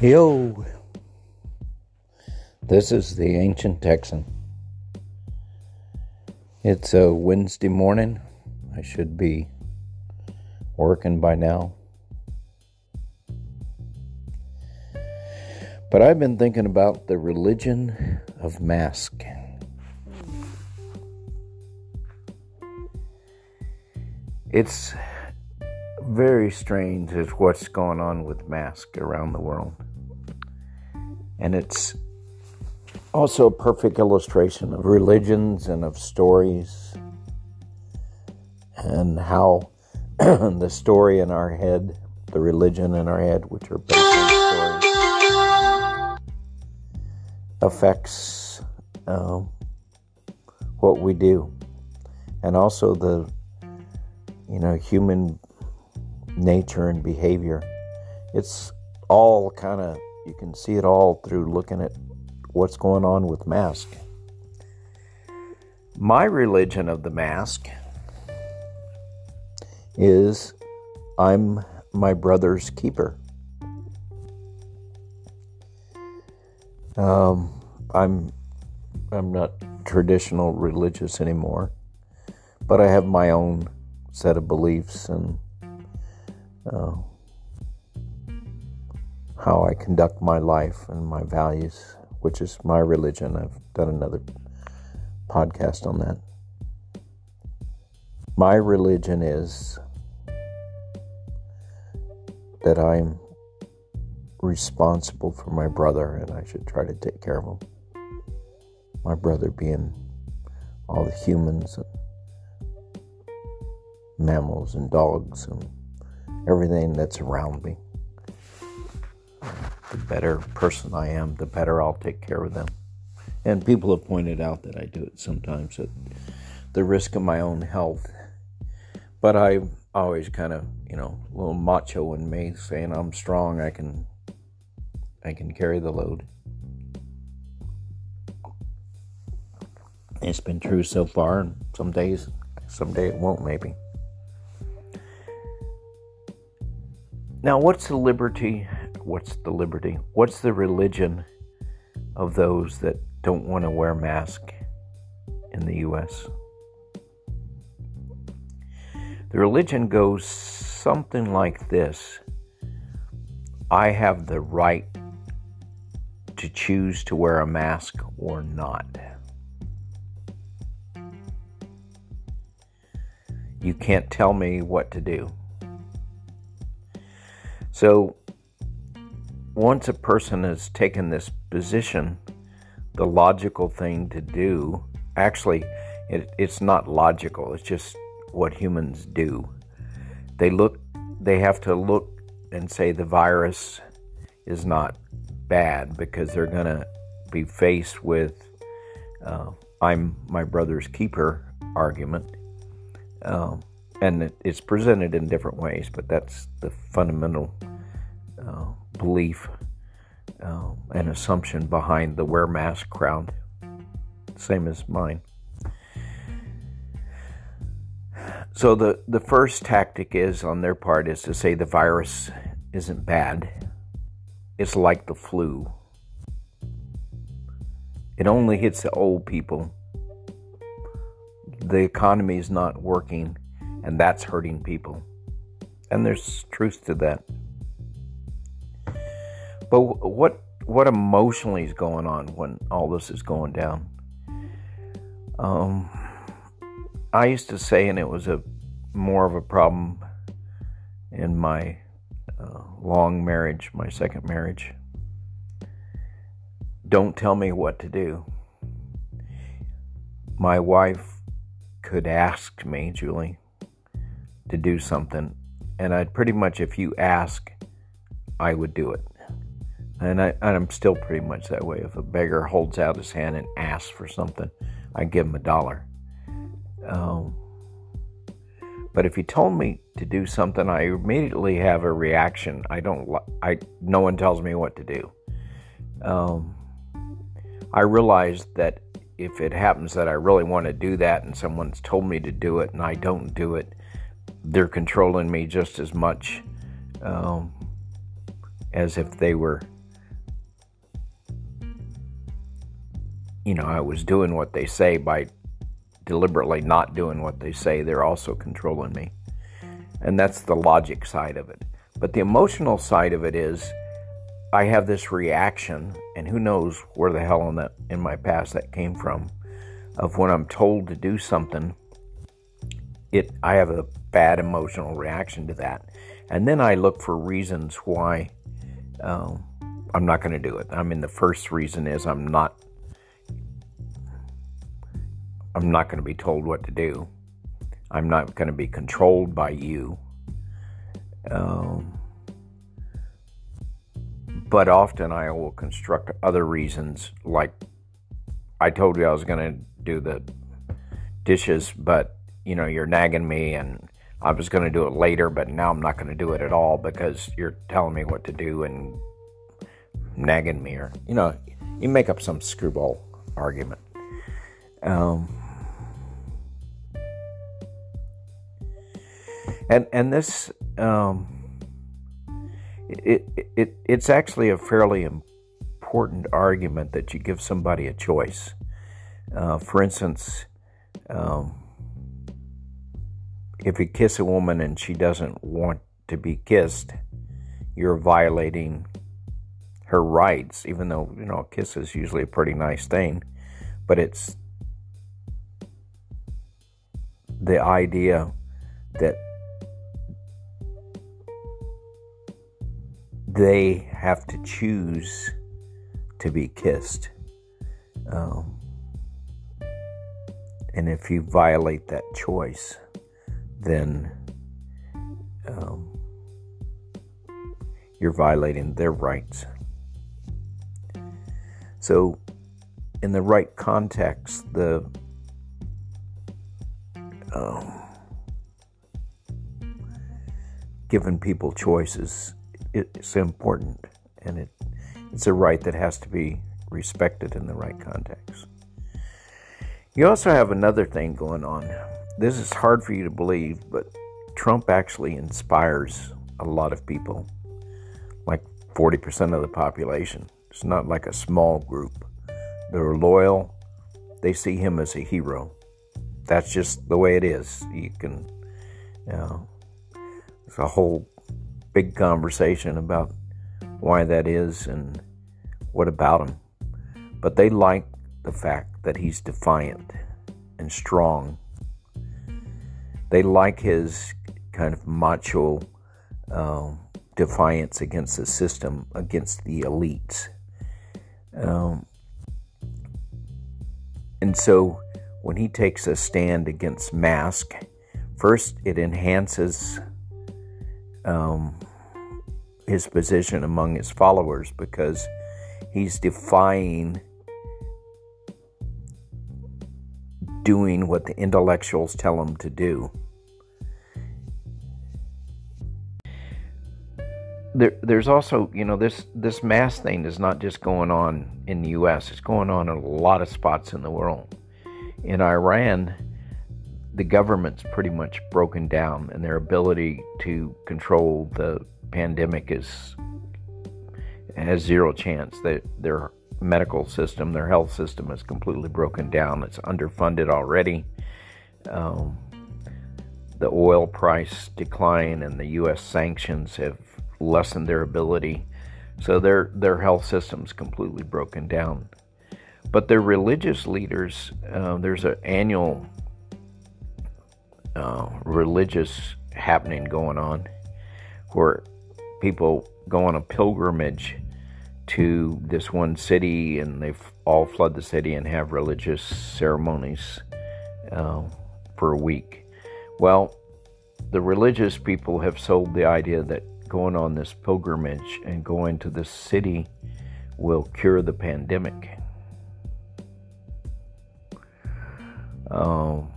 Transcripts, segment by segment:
Yo, this is the Ancient Texan. It's a Wednesday morning. I should be working by now. But I've been thinking about the religion of mask. It's very strange is what's going on with mask around the world. And it's also a perfect illustration of religions and of stories and how the story in our head, the religion in our head, which are based on stories, affects uh, what we do. And also the, you know, human nature and behavior. It's all kind of, you can see it all through looking at what's going on with mask. My religion of the mask is I'm my brother's keeper. Um, I'm I'm not traditional religious anymore, but I have my own set of beliefs and uh, how I conduct my life and my values, which is my religion. I've done another podcast on that. My religion is that I'm responsible for my brother and I should try to take care of him. My brother being all the humans and mammals and dogs and everything that's around me. The better person I am, the better I'll take care of them. And people have pointed out that I do it sometimes at the risk of my own health. But I always kind of, you know, a little macho in me saying I'm strong, I can I can carry the load. It's been true so far, and some days, someday it won't, maybe. Now, what's the liberty? What's the liberty? What's the religion of those that don't want to wear mask in the U.S.? The religion goes something like this I have the right to choose to wear a mask or not. You can't tell me what to do. So, once a person has taken this position, the logical thing to do, actually, it, it's not logical, it's just what humans do. They look, they have to look and say the virus is not bad because they're going to be faced with uh, I'm my brother's keeper argument. Um, and it's presented in different ways, but that's the fundamental uh, belief uh, and assumption behind the wear mask crowd, same as mine. So the the first tactic is on their part is to say the virus isn't bad. It's like the flu. It only hits the old people. The economy is not working and that's hurting people. And there's truth to that. But what what emotionally is going on when all this is going down? Um, I used to say, and it was a more of a problem in my uh, long marriage, my second marriage. Don't tell me what to do. My wife could ask me, Julie, to do something, and I'd pretty much, if you ask, I would do it. And, I, and I'm still pretty much that way. If a beggar holds out his hand and asks for something, I give him a dollar. Um, but if he told me to do something, I immediately have a reaction. I don't. I no one tells me what to do. Um, I realize that if it happens that I really want to do that, and someone's told me to do it, and I don't do it, they're controlling me just as much um, as if they were you know, I was doing what they say by deliberately not doing what they say, they're also controlling me. And that's the logic side of it. But the emotional side of it is I have this reaction, and who knows where the hell in that in my past that came from, of when I'm told to do something, it I have a bad emotional reaction to that, and then I look for reasons why um, I'm not going to do it. I mean, the first reason is I'm not I'm not going to be told what to do. I'm not going to be controlled by you. Um, but often I will construct other reasons, like I told you I was going to do the dishes, but you know, you're nagging me and I was going to do it later, but now I'm not going to do it at all because you're telling me what to do and nagging me, or you know, you make up some screwball argument. Um, and and this um, it, it, it's actually a fairly important argument that you give somebody a choice. Uh, for instance, um, if you kiss a woman and she doesn't want to be kissed, you're violating her rights, even though, you know, a kiss is usually a pretty nice thing. But it's the idea that they have to choose to be kissed. Um, and if you violate that choice, then um, you're violating their rights. So, in the right context, the um, giving people choices it's important, and it it's a right that has to be respected in the right context. You also have another thing going on. This is hard for you to believe, but Trump actually inspires a lot of people, like 40% of the population. It's not like a small group. They're loyal, they see him as a hero. That's just the way it is. You can, you know, it's a whole big conversation about why that is and what about him. But they like the fact that he's defiant and strong. They like his kind of macho uh, defiance against the system, against the elites. Um, and so when he takes a stand against mask, first it enhances um, his position among his followers because he's defying doing what the intellectuals tell him to do. There, there's also, you know, this this mass thing is not just going on in the U.S. It's going on in a lot of spots in the world. In Iran, the government's pretty much broken down, and their ability to control the pandemic is has zero chance. That their medical system, their health system, is completely broken down. It's underfunded already. Um, the oil price decline and the U.S. sanctions have lessened their ability, so their their health system's completely broken down. But their religious leaders, uh, there's an annual uh, religious happening going on where people go on a pilgrimage to this one city and they all flood the city and have religious ceremonies uh, for a week. Well, the religious people have sold the idea that going on this pilgrimage and going to this city will cure the pandemic. Um,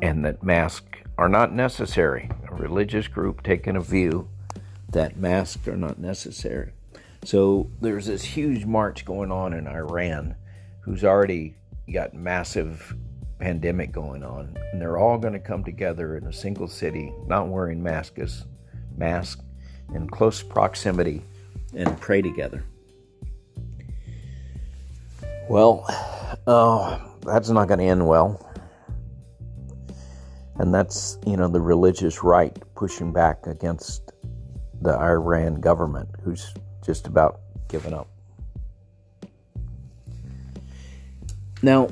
and that masks are not necessary. A religious group taking a view that masks are not necessary. So there's this huge march going on in Iran, who's already got massive pandemic going on, and they're all going to come together in a single city, not wearing masks, mask, in close proximity, and pray together. Well, uh, that's not going to end well. And that's, you know, the religious right pushing back against the Iran government, who's just about given up. Now,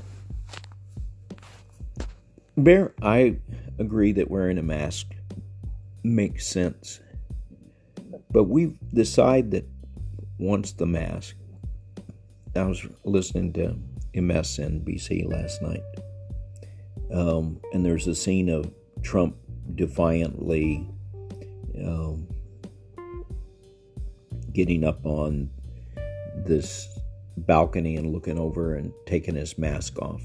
Bear, I agree that wearing a mask makes sense. But we've decided that once the mask, I was listening to MSNBC last night, um, and there's a scene of Trump defiantly um, getting up on this balcony and looking over and taking his mask off.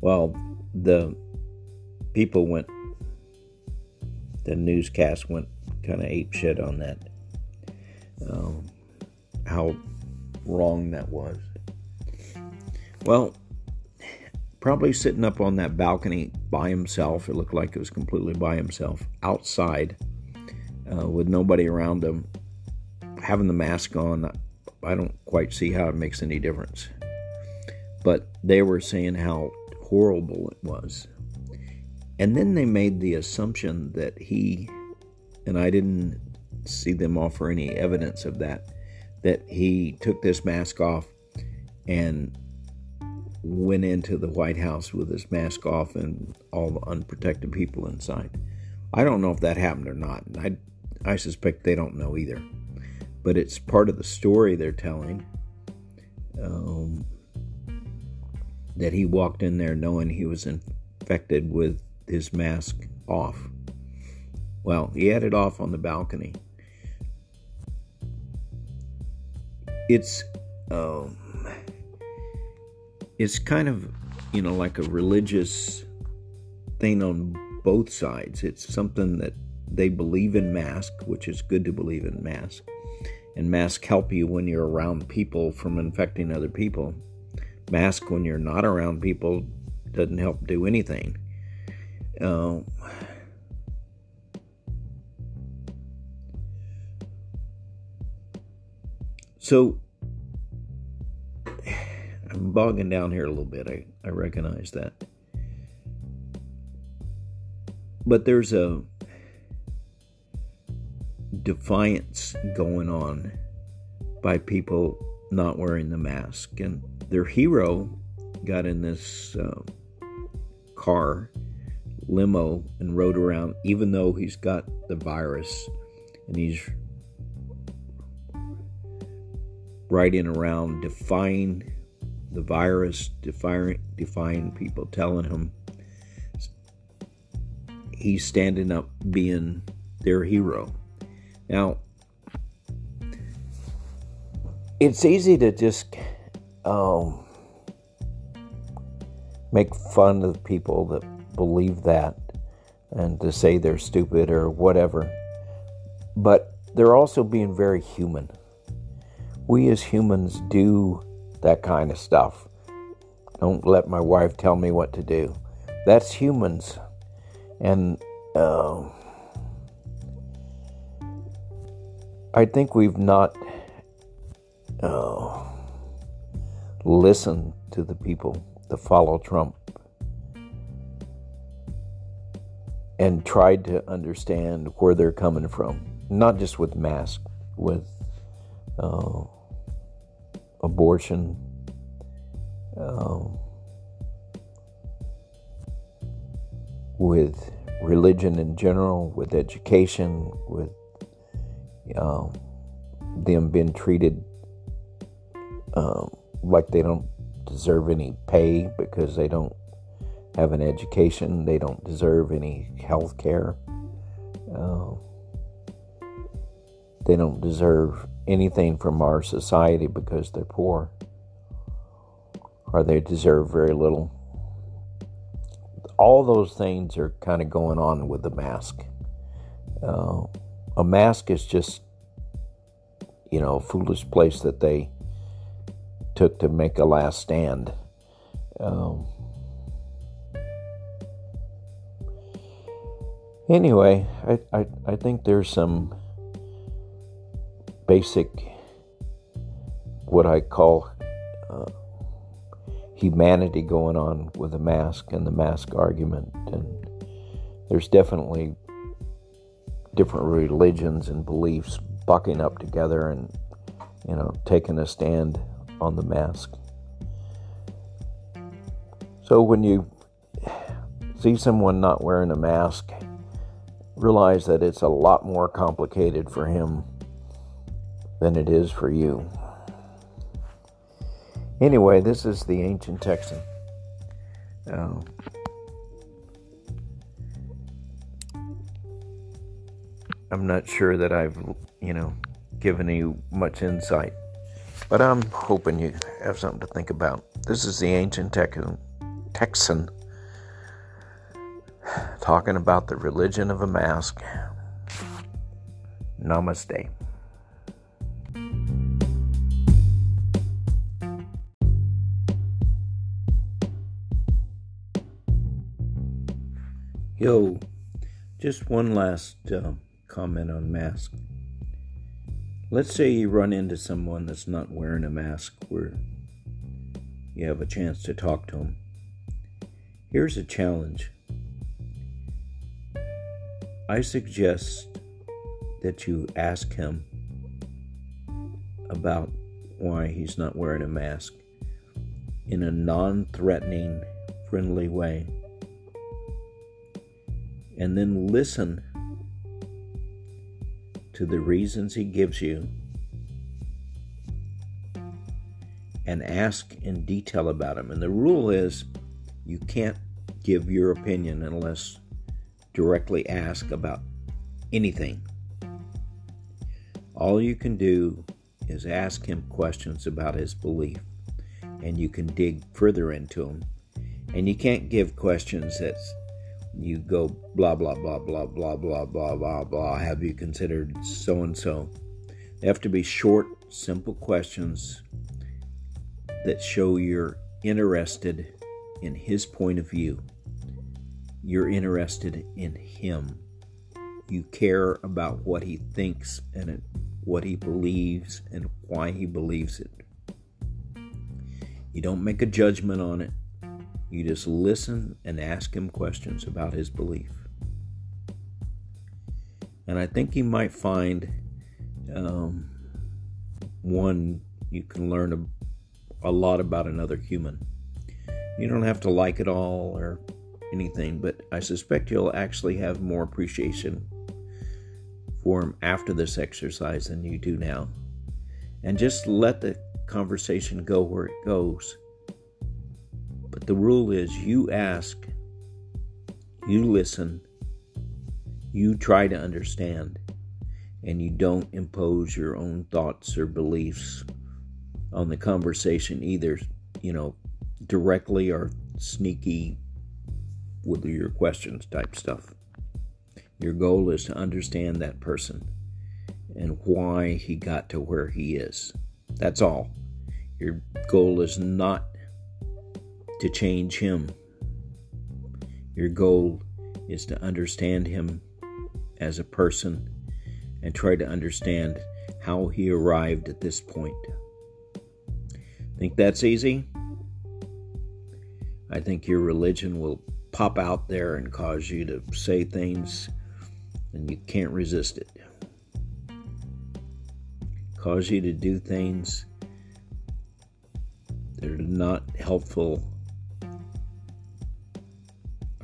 Well, the people went, the newscast went kind of ape shit on that. Um, how wrong that was. Well, probably sitting up on that balcony by himself. It looked like it was completely by himself outside uh, with nobody around him. Having the mask on, I don't quite see how it makes any difference. But they were saying how horrible it was. And then they made the assumption that he, and I didn't see them offer any evidence of that, that he took this mask off and went into the White House with his mask off and all the unprotected people inside. I don't know if that happened or not. I, I suspect they don't know either. But it's part of the story they're telling um, that he walked in there knowing he was infected with his mask off. Well, he had it off on the balcony. It's um, it's kind of you know like a religious thing on both sides. It's something that they believe in mask, which is good to believe in mask, and mask help you when you're around people from infecting other people. Mask when you're not around people doesn't help do anything. Uh, so bogging down here a little bit. I, I recognize that. But there's a defiance going on by people not wearing the mask. And their hero got in this uh, car limo and rode around, even though he's got the virus and he's riding around defying the virus, defying, defying people, telling him he's standing up being their hero. Now, it's easy to just um, make fun of people that believe that and to say they're stupid or whatever. But they're also being very human. We as humans do that kind of stuff. Don't let my wife tell me what to do. That's humans. And uh, I think we've not uh, listened to the people that follow Trump and tried to understand where they're coming from, not just with masks, with uh, abortion, uh, with religion in general, with education, with uh, them being treated uh, like they don't deserve any pay because they don't have an education. They don't deserve any health care. Uh, they don't deserve anything from our society because they're poor. Or they deserve very little. All those things are kind of going on with the mask. Uh, a mask is just, you know, a foolish place that they took to make a last stand. Um, Anyway, I, I, I think there's some basic, what I call uh, humanity going on with the mask and the mask argument. And there's definitely different religions and beliefs bucking up together and, you know, taking a stand on the mask. So when you see someone not wearing a mask, realize that it's a lot more complicated for him than it is for you. Anyway, this is the ancient Texan. Uh, I'm not sure that I've, you know, given you much insight, but I'm hoping you have something to think about. This is the ancient Texan, Texan talking about the religion of a mask. Namaste. Yo, just one last uh, comment on mask. Let's say you run into someone that's not wearing a mask where you have a chance to talk to them. Here's a challenge. I suggest that you ask him about why he's not wearing a mask in a non threatening, friendly way and then listen to the reasons he gives you and ask in detail about them. And the rule is you can't give your opinion unless directly asked about anything. All you can do is ask him questions about his belief, and you can dig further into them. And you can't give questions that's you go blah blah blah blah blah blah blah blah blah. Have you considered so and so? They have to be short, simple questions that show you're interested in his point of view. You're interested in him. You care about what he thinks and what he believes and why he believes it. You don't make a judgment on it. You just listen and ask him questions about his belief. And I think you might find um, one, you can learn a, a lot about another human. You don't have to like it all or anything, but I suspect you'll actually have more appreciation for him after this exercise than you do now. And just let the conversation go where it goes but the rule is you ask, you listen, you try to understand, and you don't impose your own thoughts or beliefs on the conversation either, you know, directly or sneaky with your questions type stuff. Your goal is to understand that person and why he got to where he is. That's all. Your goal is not to change him. Your goal is to understand him as a person and try to understand how he arrived at this point. Think that's easy? I think your religion will pop out there and cause you to say things and you can't resist it. Cause you to do things that are not helpful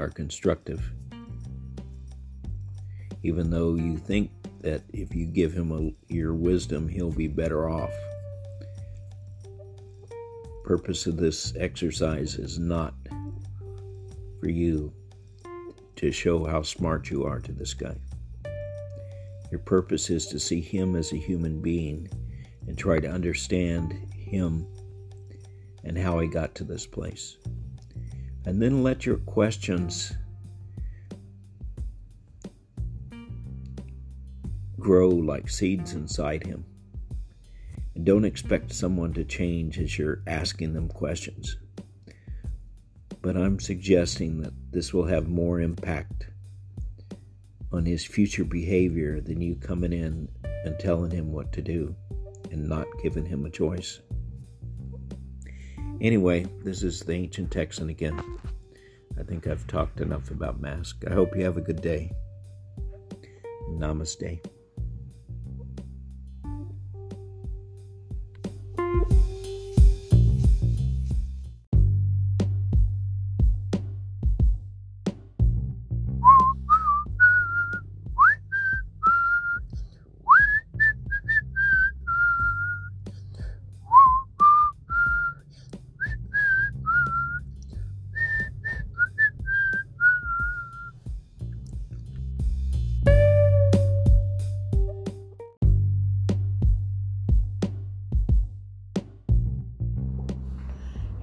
are constructive. Even though you think that if you give him a, your wisdom, he'll be better off. Purpose of this exercise is not for you to show how smart you are to this guy. Your purpose is to see him as a human being and try to understand him and how he got to this place. And then let your questions grow like seeds inside him. And don't expect someone to change as you're asking them questions. But I'm suggesting that this will have more impact on his future behavior than you coming in and telling him what to do and not giving him a choice. Anyway, this is the Ancient Texan again. I think I've talked enough about mask. I hope you have a good day. Namaste.